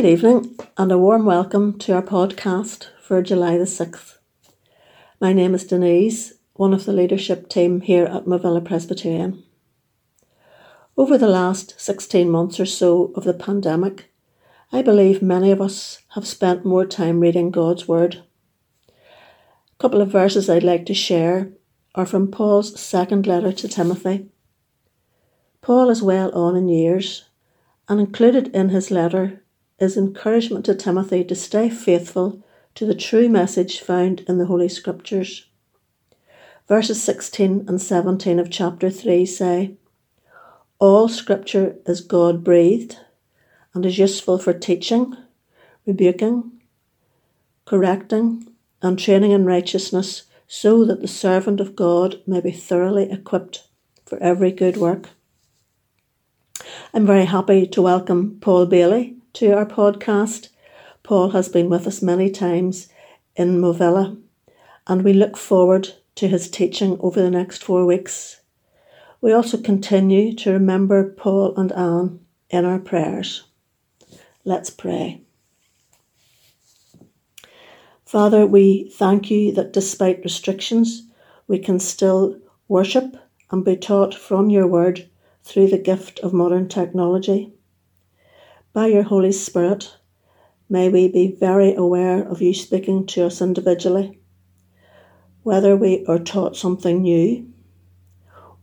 Good evening and a warm welcome to our podcast for July the 6th. My name is Denise, one of the leadership team here at Movilla Presbyterian. Over the last 16 months or so of the pandemic, I believe many of us have spent more time reading God's Word. A couple of verses I'd like to share are from Paul's second letter to Timothy. Paul is well on in years, and included in his letter is encouragement to Timothy to stay faithful to the true message found in the Holy Scriptures. Verses 16 and 17 of chapter 3 say, All Scripture is God breathed and is useful for teaching, rebuking, correcting, and training in righteousness, so that the servant of God may be thoroughly equipped for every good work. I'm very happy to welcome Paul Bailey to our podcast. Paul has been with us many times in Movilla, and we look forward to his teaching over the next four weeks. We also continue to remember Paul and Anne in our prayers. Let's pray. Father, we thank you that despite restrictions, we can still worship and be taught from your word through the gift of modern technology. By your Holy Spirit, may we be very aware of you speaking to us individually, whether we are taught something new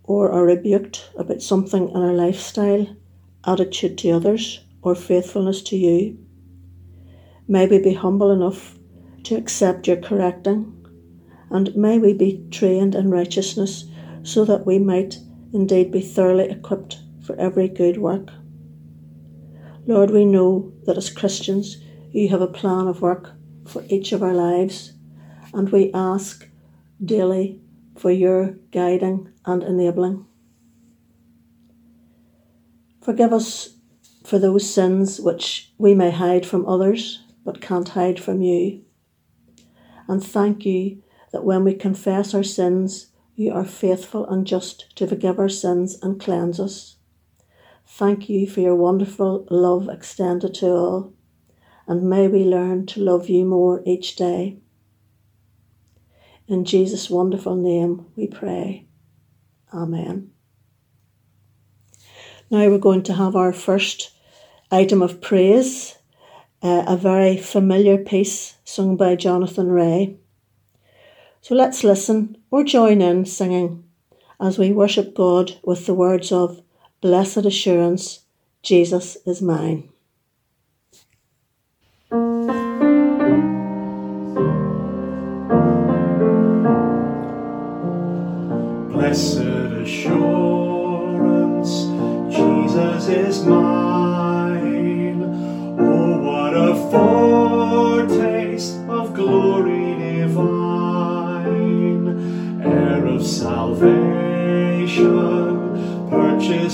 or are rebuked about something in our lifestyle, attitude to others, or faithfulness to you. May we be humble enough to accept your correcting, and may we be trained in righteousness so that we might indeed be thoroughly equipped for every good work. Lord, we know that as Christians, you have a plan of work for each of our lives, and we ask daily for your guiding and enabling. Forgive us for those sins which we may hide from others but can't hide from you. And thank you that when we confess our sins, you are faithful and just to forgive our sins and cleanse us. Thank you for your wonderful love extended to all, and may we learn to love you more each day. In Jesus' wonderful name we pray. Amen. Now we're going to have our first item of praise, uh, a very familiar piece sung by Jonathan Ray. So let's listen or join in singing as we worship God with the words of Blessed assurance, Jesus is mine.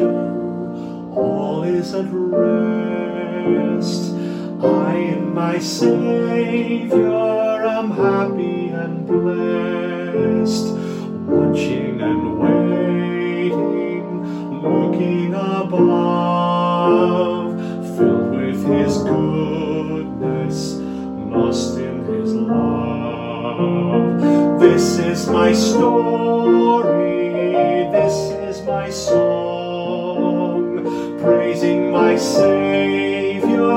all is at rest. I am my Savior, I'm happy and blessed, watching and waiting, looking above, filled with His goodness, lost in His love. This is my story. Savior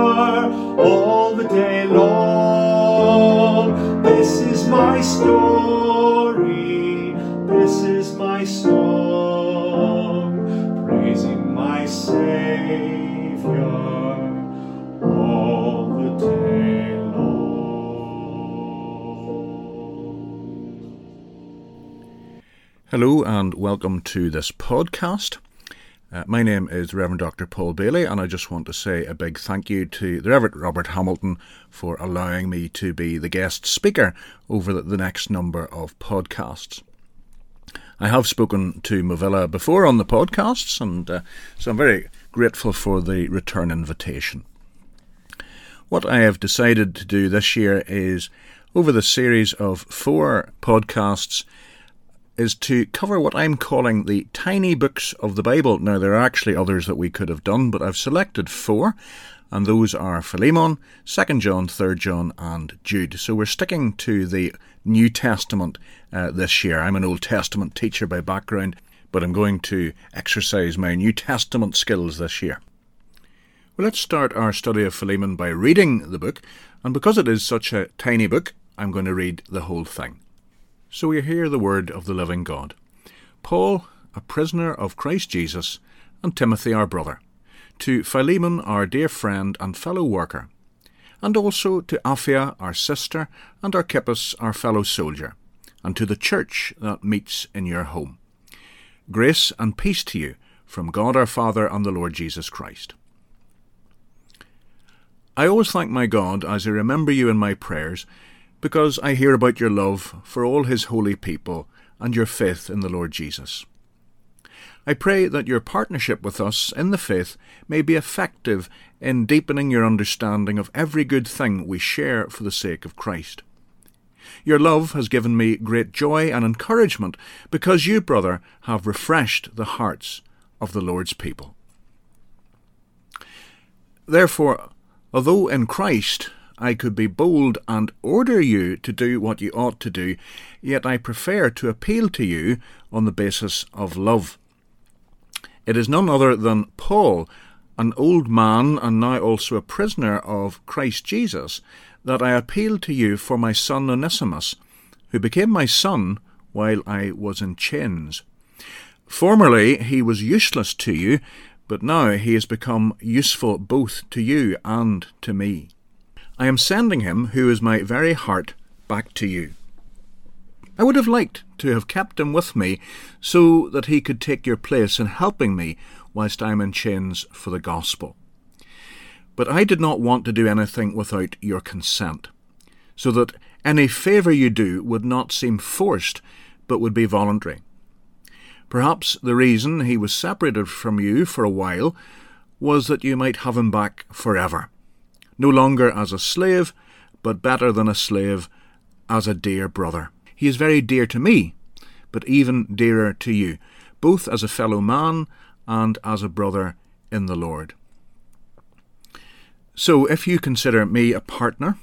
all the day long. This is my story, this is my song, praising my Savior all the day long. Hello and welcome to this podcast. Uh, my name is Reverend Dr. Paul Bailey, and I just want to say a big thank you to the Reverend Robert Hamilton for allowing me to be the guest speaker over the, the next number of podcasts. I have spoken to Movilla before on the podcasts, and uh, so I'm very grateful for the return invitation. What I have decided to do this year is, over the series of four podcasts, is to cover what I'm calling the tiny books of the Bible. Now, there are actually others that we could have done, but I've selected four, and those are Philemon, 2 John, 3 John, and Jude. So we're sticking to the New Testament uh, this year. I'm an Old Testament teacher by background, but I'm going to exercise my New Testament skills this year. Well, let's start our study of Philemon by reading the book, and because it is such a tiny book, I'm going to read the whole thing. So we hear the word of the living God. Paul, a prisoner of Christ Jesus, and Timothy, our brother, to Philemon, our dear friend and fellow worker, and also to Apphia, our sister, and Archippus, our fellow soldier, and to the church that meets in your home. Grace and peace to you from God our Father and the Lord Jesus Christ. I always thank my God as I remember you in my prayers because I hear about your love for all his holy people and your faith in the Lord Jesus. I pray that your partnership with us in the faith may be effective in deepening your understanding of every good thing we share for the sake of Christ. Your love has given me great joy and encouragement because you, brother, have refreshed the hearts of the Lord's people. Therefore, although in Christ I could be bold and order you to do what you ought to do, yet I prefer to appeal to you on the basis of love. It is none other than Paul, an old man and now also a prisoner of Christ Jesus, that I appeal to you for my son Onesimus, who became my son while I was in chains. Formerly he was useless to you, but now he has become useful both to you and to me. I am sending him, who is my very heart, back to you. I would have liked to have kept him with me so that he could take your place in helping me whilst I am in chains for the gospel. But I did not want to do anything without your consent, so that any favour you do would not seem forced, but would be voluntary. Perhaps the reason he was separated from you for a while was that you might have him back forever no longer as a slave, but better than a slave, as a dear brother. He is very dear to me, but even dearer to you, both as a fellow man and as a brother in the Lord. So, if you consider me a partner,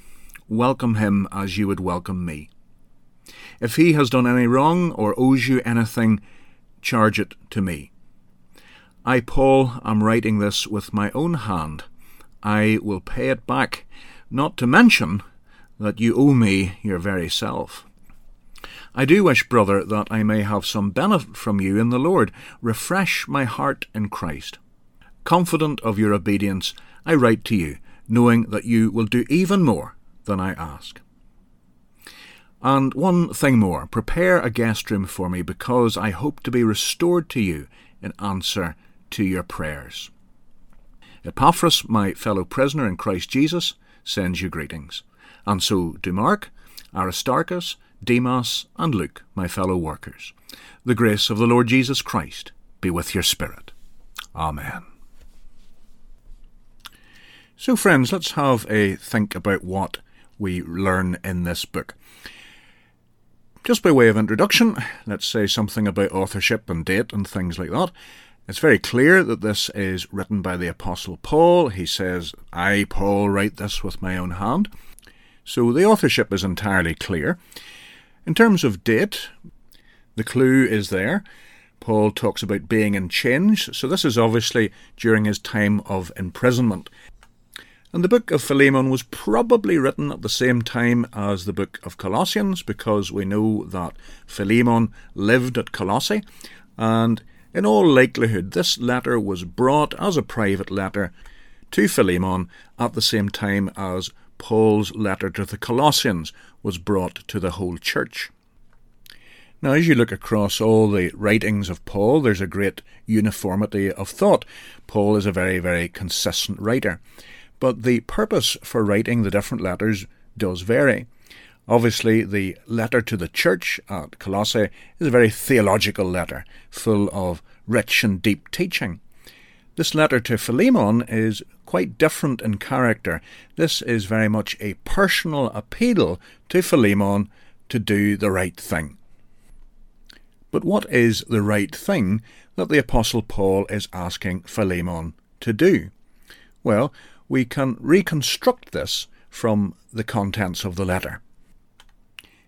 welcome him as you would welcome me. If he has done any wrong or owes you anything, charge it to me. I, Paul, am writing this with my own hand I will pay it back, not to mention that you owe me your very self. I do wish, brother, that I may have some benefit from you in the Lord. Refresh my heart in Christ. Confident of your obedience, I write to you, knowing that you will do even more than I ask. And one thing more prepare a guest room for me, because I hope to be restored to you in answer to your prayers. Epaphras, my fellow prisoner in Christ Jesus, sends you greetings, and so do Mark, Aristarchus, Demas, and Luke, my fellow workers. The grace of the Lord Jesus Christ be with your spirit. Amen. So, friends, let's have a think about what we learn in this book. Just by way of introduction, let's say something about authorship and date and things like that. It's very clear that this is written by the Apostle Paul. He says, I, Paul, write this with my own hand. So the authorship is entirely clear. In terms of date, the clue is there. Paul talks about being in chains, so this is obviously during his time of imprisonment. And the book of Philemon was probably written at the same time as the book of Colossians because we know that Philemon lived at Colossae and in all likelihood, this letter was brought as a private letter to Philemon at the same time as Paul's letter to the Colossians was brought to the whole church. Now, as you look across all the writings of Paul, there's a great uniformity of thought. Paul is a very, very consistent writer. But the purpose for writing the different letters does vary. Obviously, the letter to the church at Colossae is a very theological letter, full of rich and deep teaching. This letter to Philemon is quite different in character. This is very much a personal appeal to Philemon to do the right thing. But what is the right thing that the Apostle Paul is asking Philemon to do? Well, we can reconstruct this from the contents of the letter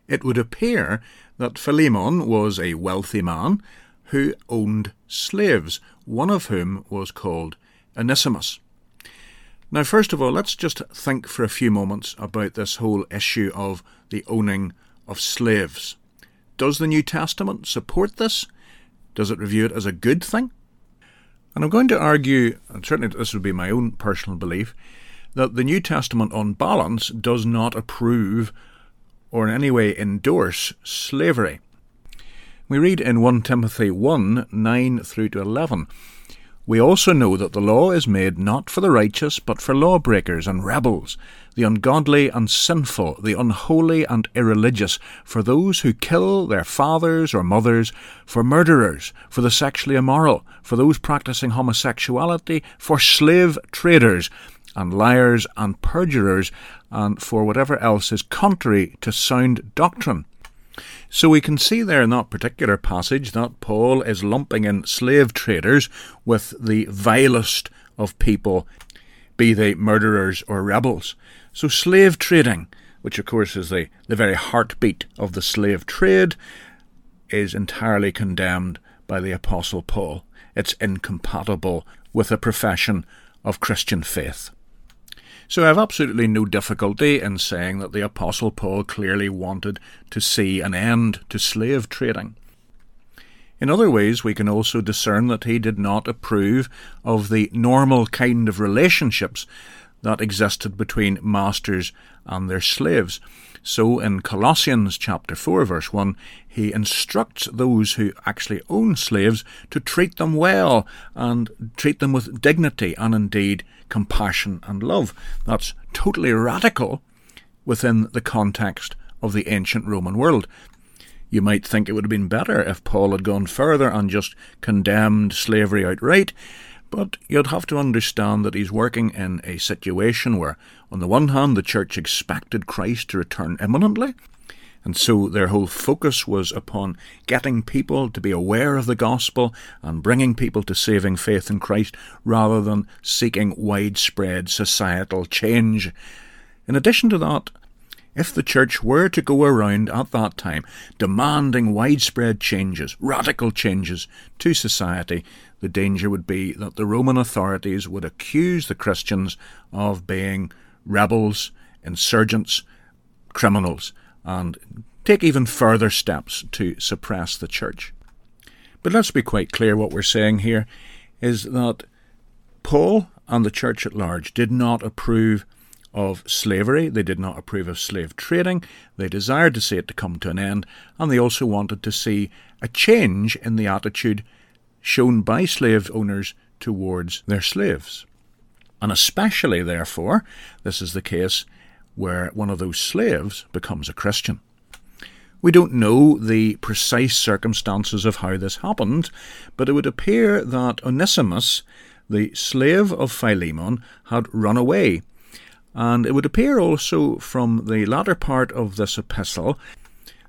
it would appear that Philemon was a wealthy man who owned slaves, one of whom was called Onesimus. Now, first of all, let's just think for a few moments about this whole issue of the owning of slaves. Does the New Testament support this? Does it review it as a good thing? And I'm going to argue, and certainly this would be my own personal belief, that the New Testament on balance does not approve or in any way endorse slavery. We read in 1 Timothy 1 9 through to 11. We also know that the law is made not for the righteous, but for lawbreakers and rebels, the ungodly and sinful, the unholy and irreligious, for those who kill their fathers or mothers, for murderers, for the sexually immoral, for those practicing homosexuality, for slave traders, and liars and perjurers, and for whatever else is contrary to sound doctrine. So we can see there in that particular passage that Paul is lumping in slave traders with the vilest of people, be they murderers or rebels. So slave trading, which of course is the, the very heartbeat of the slave trade, is entirely condemned by the Apostle Paul. It's incompatible with a profession of Christian faith. So I have absolutely no difficulty in saying that the Apostle Paul clearly wanted to see an end to slave trading. In other ways, we can also discern that he did not approve of the normal kind of relationships that existed between masters and their slaves. So in Colossians chapter 4 verse 1, he instructs those who actually own slaves to treat them well and treat them with dignity and indeed compassion and love. That's totally radical within the context of the ancient Roman world. You might think it would have been better if Paul had gone further and just condemned slavery outright, but you'd have to understand that he's working in a situation where, on the one hand, the church expected Christ to return imminently, and so their whole focus was upon getting people to be aware of the gospel and bringing people to saving faith in Christ rather than seeking widespread societal change. In addition to that, if the church were to go around at that time demanding widespread changes, radical changes to society, the danger would be that the Roman authorities would accuse the Christians of being rebels, insurgents, criminals, and take even further steps to suppress the church. But let's be quite clear what we're saying here is that Paul and the church at large did not approve of slavery. They did not approve of slave trading. They desired to see it to come to an end, and they also wanted to see a change in the attitude shown by slave owners towards their slaves. And especially, therefore, this is the case where one of those slaves becomes a Christian. We don't know the precise circumstances of how this happened, but it would appear that Onesimus the slave of Philemon had run away. And it would appear also from the latter part of this epistle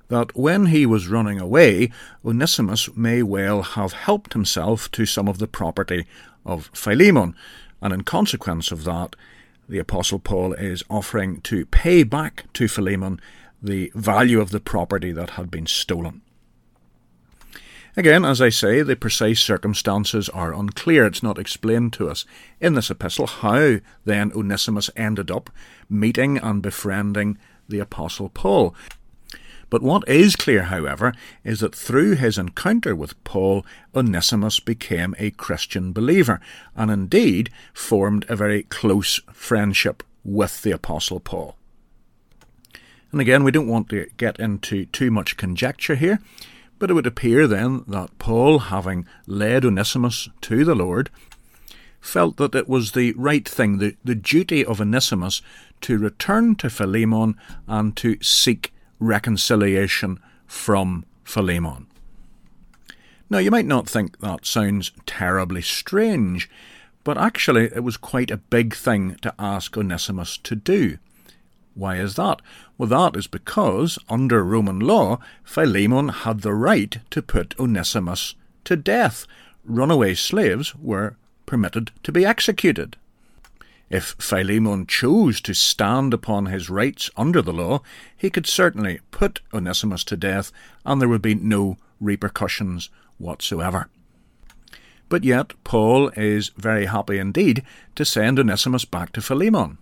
that when he was running away, Onesimus may well have helped himself to some of the property of Philemon, and in consequence of that, the Apostle Paul is offering to pay back to Philemon the value of the property that had been stolen. Again, as I say, the precise circumstances are unclear. It's not explained to us in this epistle how then Onesimus ended up meeting and befriending the Apostle Paul. But what is clear, however, is that through his encounter with Paul, Onesimus became a Christian believer, and indeed formed a very close friendship with the Apostle Paul. And again, we don't want to get into too much conjecture here, but it would appear then that Paul, having led Onesimus to the Lord, felt that it was the right thing, the, the duty of Onesimus, to return to Philemon and to seek reconciliation from Philemon. Now, you might not think that sounds terribly strange, but actually it was quite a big thing to ask Onesimus to do. Why is that? Well, that is because, under Roman law, Philemon had the right to put Onesimus to death. Runaway slaves were permitted to be executed. If Philemon chose to stand upon his rights under the law, he could certainly put Onesimus to death, and there would be no repercussions whatsoever. But yet, Paul is very happy indeed to send Onesimus back to Philemon.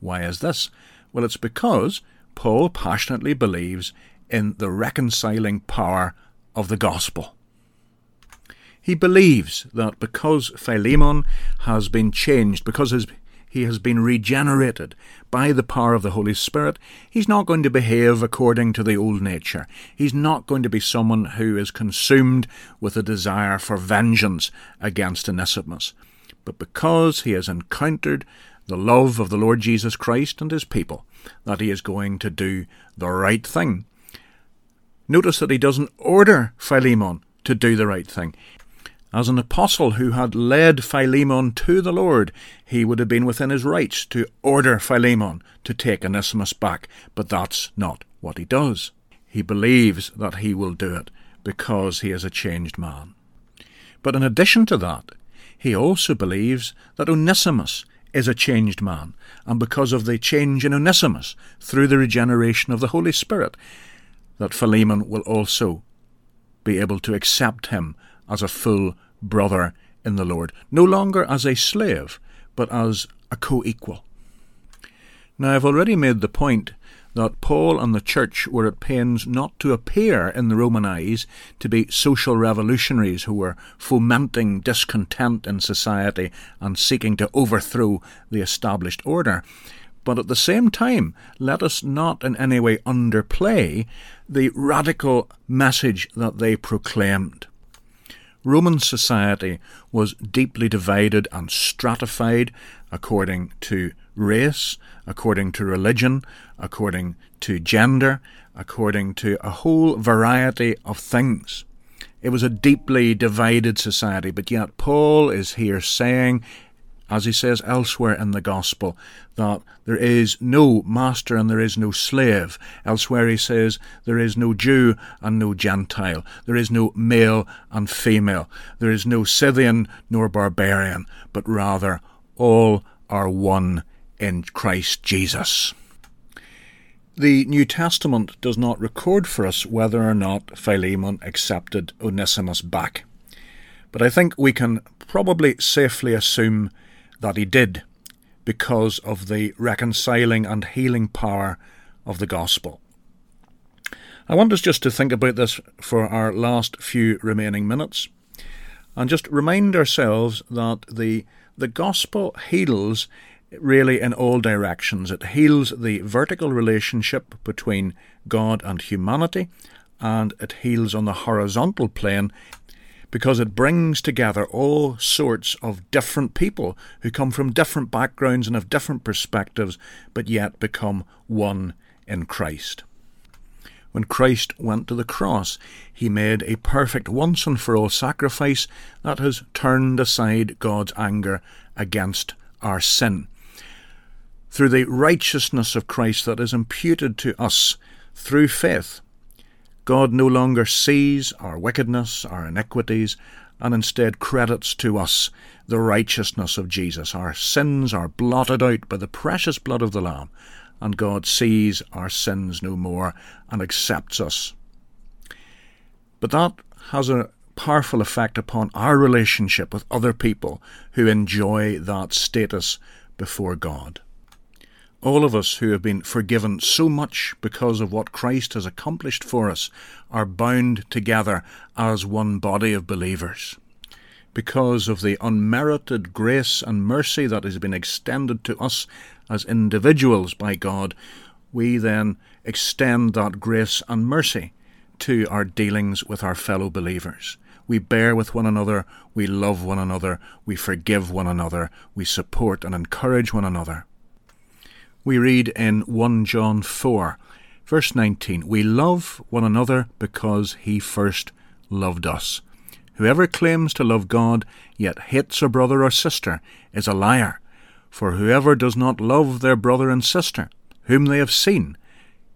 Why is this? Well, it's because Paul passionately believes in the reconciling power of the gospel. He believes that because Philemon has been changed, because he has been regenerated by the power of the Holy Spirit, he's not going to behave according to the old nature. He's not going to be someone who is consumed with a desire for vengeance against Onesimus. But because he has encountered the love of the Lord Jesus Christ and his people, that he is going to do the right thing. Notice that he doesn't order Philemon to do the right thing. As an apostle who had led Philemon to the Lord, he would have been within his rights to order Philemon to take Onesimus back, but that's not what he does. He believes that he will do it because he is a changed man. But in addition to that, he also believes that Onesimus is a changed man, and because of the change in Onesimus through the regeneration of the Holy Spirit, that Philemon will also be able to accept him as a full brother in the Lord, no longer as a slave, but as a co equal. Now, I've already made the point that Paul and the church were at pains not to appear in the Roman eyes to be social revolutionaries who were fomenting discontent in society and seeking to overthrow the established order. But at the same time, let us not in any way underplay the radical message that they proclaimed. Roman society was deeply divided and stratified according to race, according to religion, according to gender, according to a whole variety of things. It was a deeply divided society, but yet Paul is here saying as he says elsewhere in the Gospel, that there is no master and there is no slave. Elsewhere he says there is no Jew and no Gentile. There is no male and female. There is no Scythian nor barbarian, but rather all are one in Christ Jesus. The New Testament does not record for us whether or not Philemon accepted Onesimus back. But I think we can probably safely assume that he did because of the reconciling and healing power of the gospel. I want us just to think about this for our last few remaining minutes and just remind ourselves that the, the gospel heals really in all directions. It heals the vertical relationship between God and humanity, and it heals on the horizontal plane because it brings together all sorts of different people who come from different backgrounds and have different perspectives, but yet become one in Christ. When Christ went to the cross, he made a perfect once and for all sacrifice that has turned aside God's anger against our sin. Through the righteousness of Christ that is imputed to us through faith, God no longer sees our wickedness, our iniquities, and instead credits to us the righteousness of Jesus. Our sins are blotted out by the precious blood of the Lamb, and God sees our sins no more and accepts us. But that has a powerful effect upon our relationship with other people who enjoy that status before God. All of us who have been forgiven so much because of what Christ has accomplished for us are bound together as one body of believers. Because of the unmerited grace and mercy that has been extended to us as individuals by God, we then extend that grace and mercy to our dealings with our fellow believers. We bear with one another, we love one another, we forgive one another, we support and encourage one another we read in 1 John 4, verse 19, We love one another because he first loved us. Whoever claims to love God, yet hates a brother or sister, is a liar. For whoever does not love their brother and sister, whom they have seen,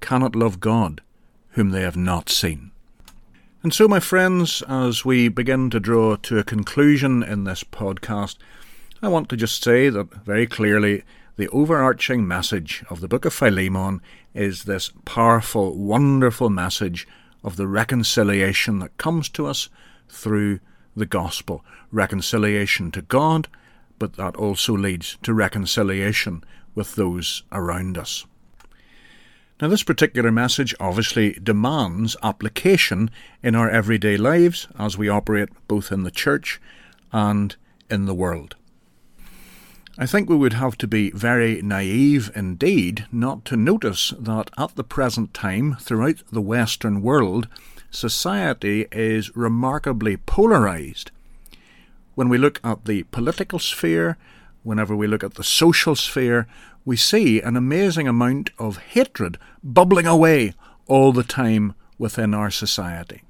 cannot love God, whom they have not seen. And so, my friends, as we begin to draw to a conclusion in this podcast, I want to just say that very clearly the overarching message of the book of Philemon is this powerful, wonderful message of the reconciliation that comes to us through the gospel. Reconciliation to God, but that also leads to reconciliation with those around us. Now, this particular message obviously demands application in our everyday lives as we operate both in the church and in the world. I think we would have to be very naive indeed not to notice that at the present time, throughout the Western world, society is remarkably polarised. When we look at the political sphere, whenever we look at the social sphere, we see an amazing amount of hatred bubbling away all the time within our society.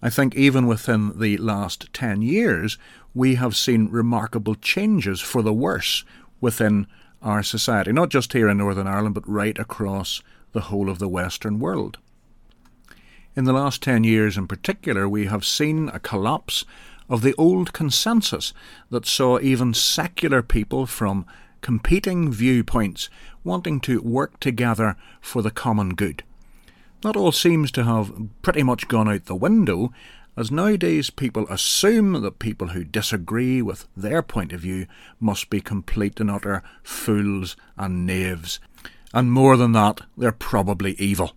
I think even within the last 10 years, we have seen remarkable changes for the worse within our society, not just here in Northern Ireland, but right across the whole of the Western world. In the last 10 years in particular, we have seen a collapse of the old consensus that saw even secular people from competing viewpoints wanting to work together for the common good. That all seems to have pretty much gone out the window, as nowadays people assume that people who disagree with their point of view must be complete and utter fools and knaves. And more than that, they're probably evil.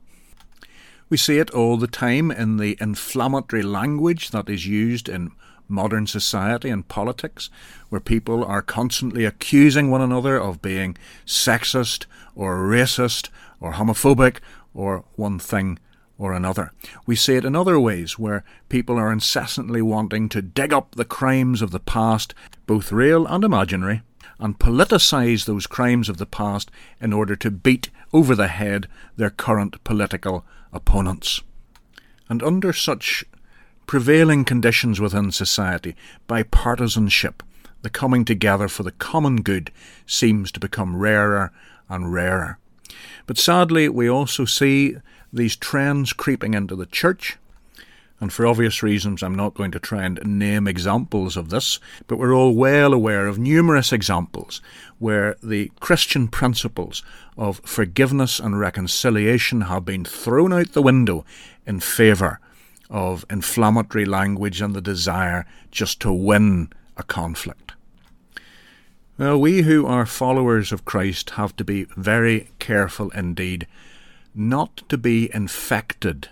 We see it all the time in the inflammatory language that is used in modern society and politics, where people are constantly accusing one another of being sexist or racist or homophobic or one thing or another. We see it in other ways where people are incessantly wanting to dig up the crimes of the past, both real and imaginary, and politicise those crimes of the past in order to beat over the head their current political opponents. And under such prevailing conditions within society, bipartisanship, the coming together for the common good, seems to become rarer and rarer. But sadly, we also see these trends creeping into the church. And for obvious reasons, I'm not going to try and name examples of this, but we're all well aware of numerous examples where the Christian principles of forgiveness and reconciliation have been thrown out the window in favour of inflammatory language and the desire just to win a conflict. Well, we who are followers of Christ have to be very careful indeed not to be infected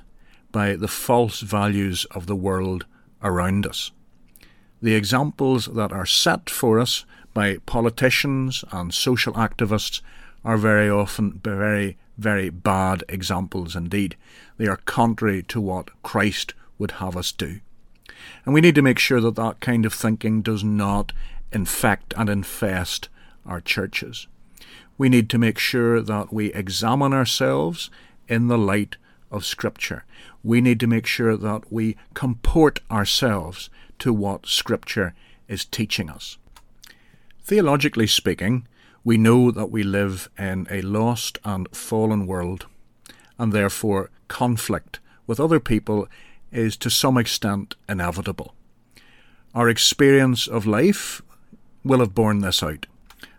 by the false values of the world around us. The examples that are set for us by politicians and social activists are very often very, very bad examples indeed. They are contrary to what Christ would have us do. And we need to make sure that that kind of thinking does not infect and infest our churches we need to make sure that we examine ourselves in the light of Scripture. We need to make sure that we comport ourselves to what Scripture is teaching us. Theologically speaking, we know that we live in a lost and fallen world, and therefore conflict with other people is to some extent inevitable. Our experience of life will have borne this out.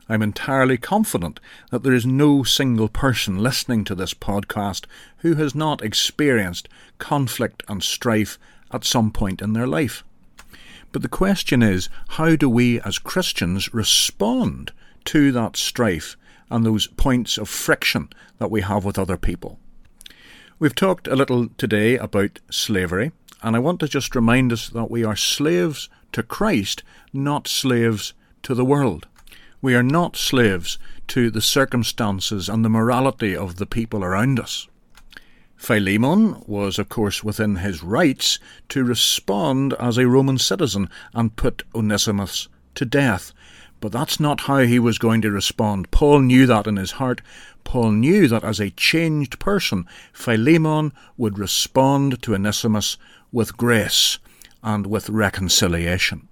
I'm entirely confident that there is no single person listening to this podcast who has not experienced conflict and strife at some point in their life. But the question is how do we as Christians respond to that strife and those points of friction that we have with other people? We've talked a little today about slavery, and I want to just remind us that we are slaves to Christ, not slaves to the world. We are not slaves to the circumstances and the morality of the people around us. Philemon was, of course, within his rights to respond as a Roman citizen and put Onesimus to death. But that's not how he was going to respond. Paul knew that in his heart. Paul knew that as a changed person, Philemon would respond to Onesimus with grace and with reconciliation.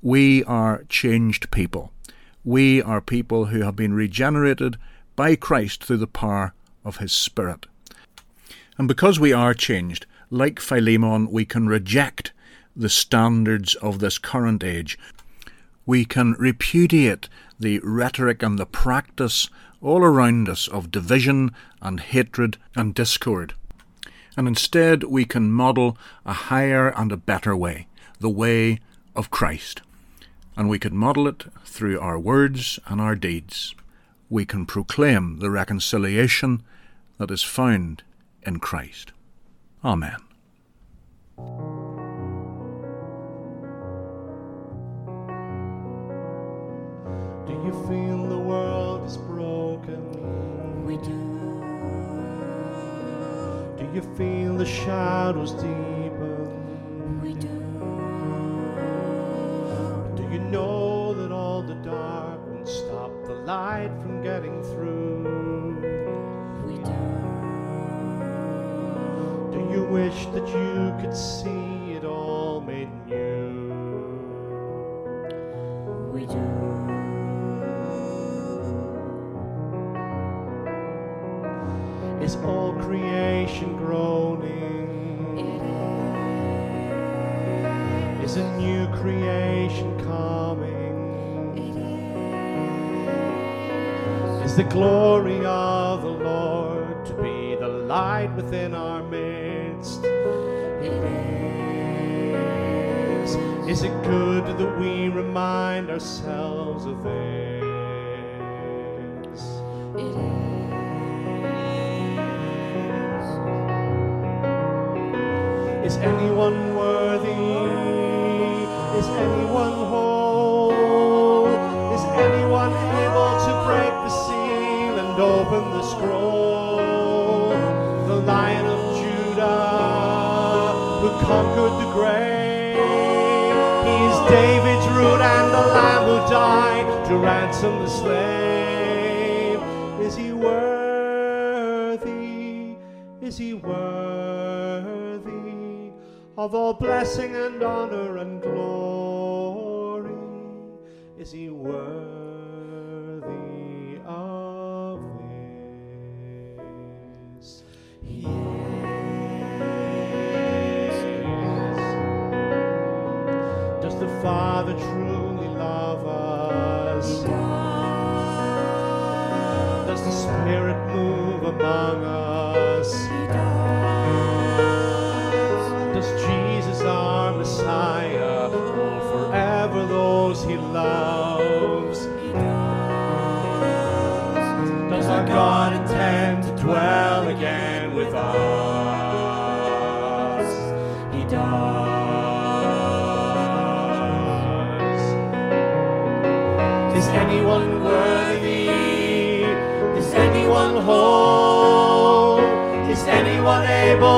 We are changed people. We are people who have been regenerated by Christ through the power of His Spirit. And because we are changed, like Philemon, we can reject the standards of this current age. We can repudiate the rhetoric and the practice all around us of division and hatred and discord. And instead, we can model a higher and a better way, the way of Christ and we can model it through our words and our deeds. We can proclaim the reconciliation that is found in Christ. Amen. Do you feel the world is broken? We do. Do you feel the shadows deepen? You know that all the dark won't stop the light from getting through? We do. Do you wish that you could see it all made new? We do. Is all creation groaning? Is a new creation coming? is. It Is the glory of the Lord to be the light within our midst? is. Is it good that we remind ourselves of this? It Is Is anyone open the scroll? The Lion of Judah who conquered the grave. He is David's root and the Lamb who died to ransom the slave. Is he worthy? Is he worthy of all blessing and honor and glory? Is he worthy Father truly love us? Does the Spirit move among us? Does Jesus, our Messiah, rule forever those he loves? Does our God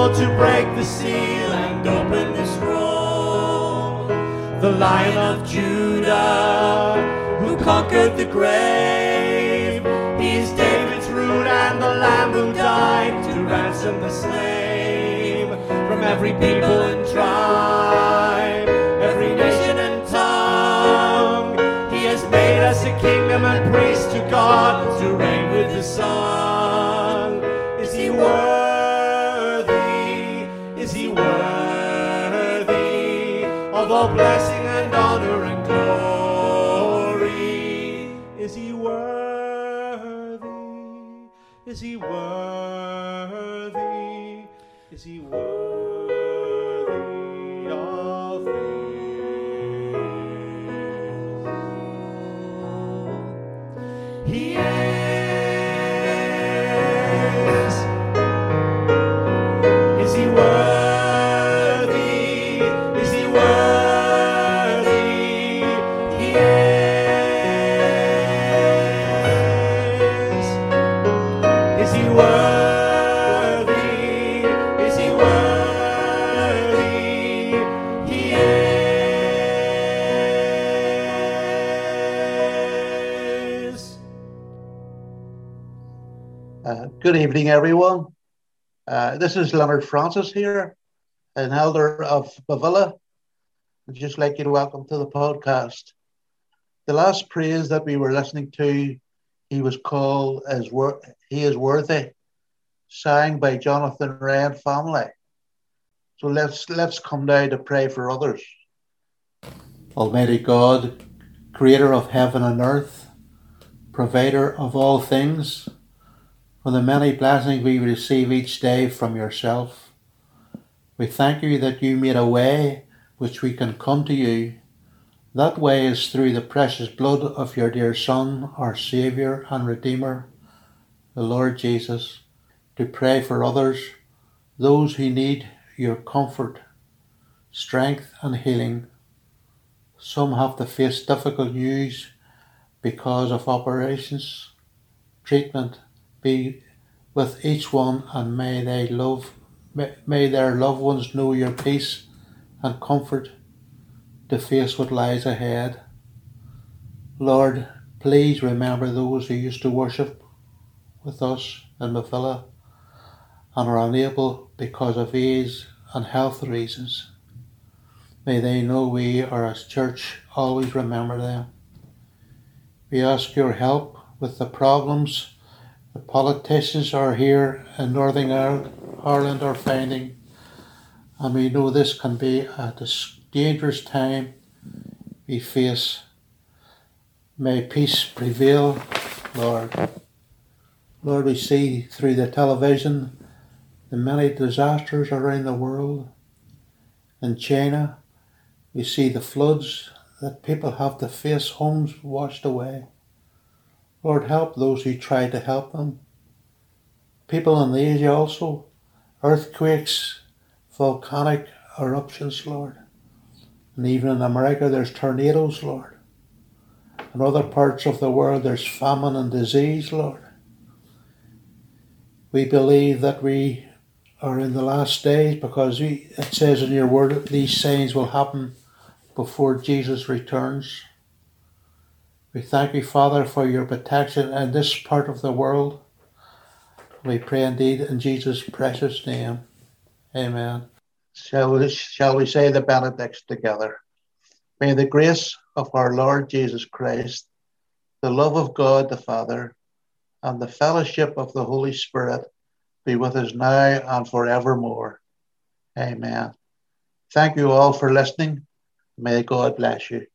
to break the seal and open the scroll? The Lion of Judah, who conquered the grave. He's David's root and the Lamb who died to ransom the slave from every people and tribe, every nation and tongue. He has made us a kingdom and priests to God to reign with the Son. Blessing good evening, everyone. Uh, this is Leonard Francis here, an elder of Bavilla. I'd just like you to welcome to the podcast. The last praise that we were listening to, he was called as wor- He is Worthy, sang by Jonathan Ray and family. So let's let's come now to pray for others. Almighty God, creator of heaven and earth, provider of all things, for the many blessings we receive each day from yourself. We thank you that you made a way which we can come to you. That way is through the precious blood of your dear Son, our Saviour and Redeemer, the Lord Jesus, to pray for others, those who need your comfort, strength, and healing. Some have to face difficult news because of operations, treatment, be with each one and may they love may, may their loved ones know your peace and comfort to face what lies ahead. Lord, please remember those who used to worship with us in Mavilla and are unable because of age and health reasons. May they know we are as church always remember them. We ask your help with the problems the politicians are here in Northern Ireland, are finding, and we know this can be a dangerous time we face. May peace prevail, Lord. Lord, we see through the television the many disasters around the world. In China, we see the floods that people have to face, homes washed away. Lord, help those who try to help them. People in the Asia also, earthquakes, volcanic eruptions, Lord. And even in America, there's tornadoes, Lord. In other parts of the world, there's famine and disease, Lord. We believe that we are in the last days because we, it says in your word these signs will happen before Jesus returns. We thank you, Father, for your protection in this part of the world. We pray indeed in Jesus' precious name. Amen. Shall we, shall we say the benedicts together? May the grace of our Lord Jesus Christ, the love of God the Father, and the fellowship of the Holy Spirit be with us now and forevermore. Amen. Thank you all for listening. May God bless you.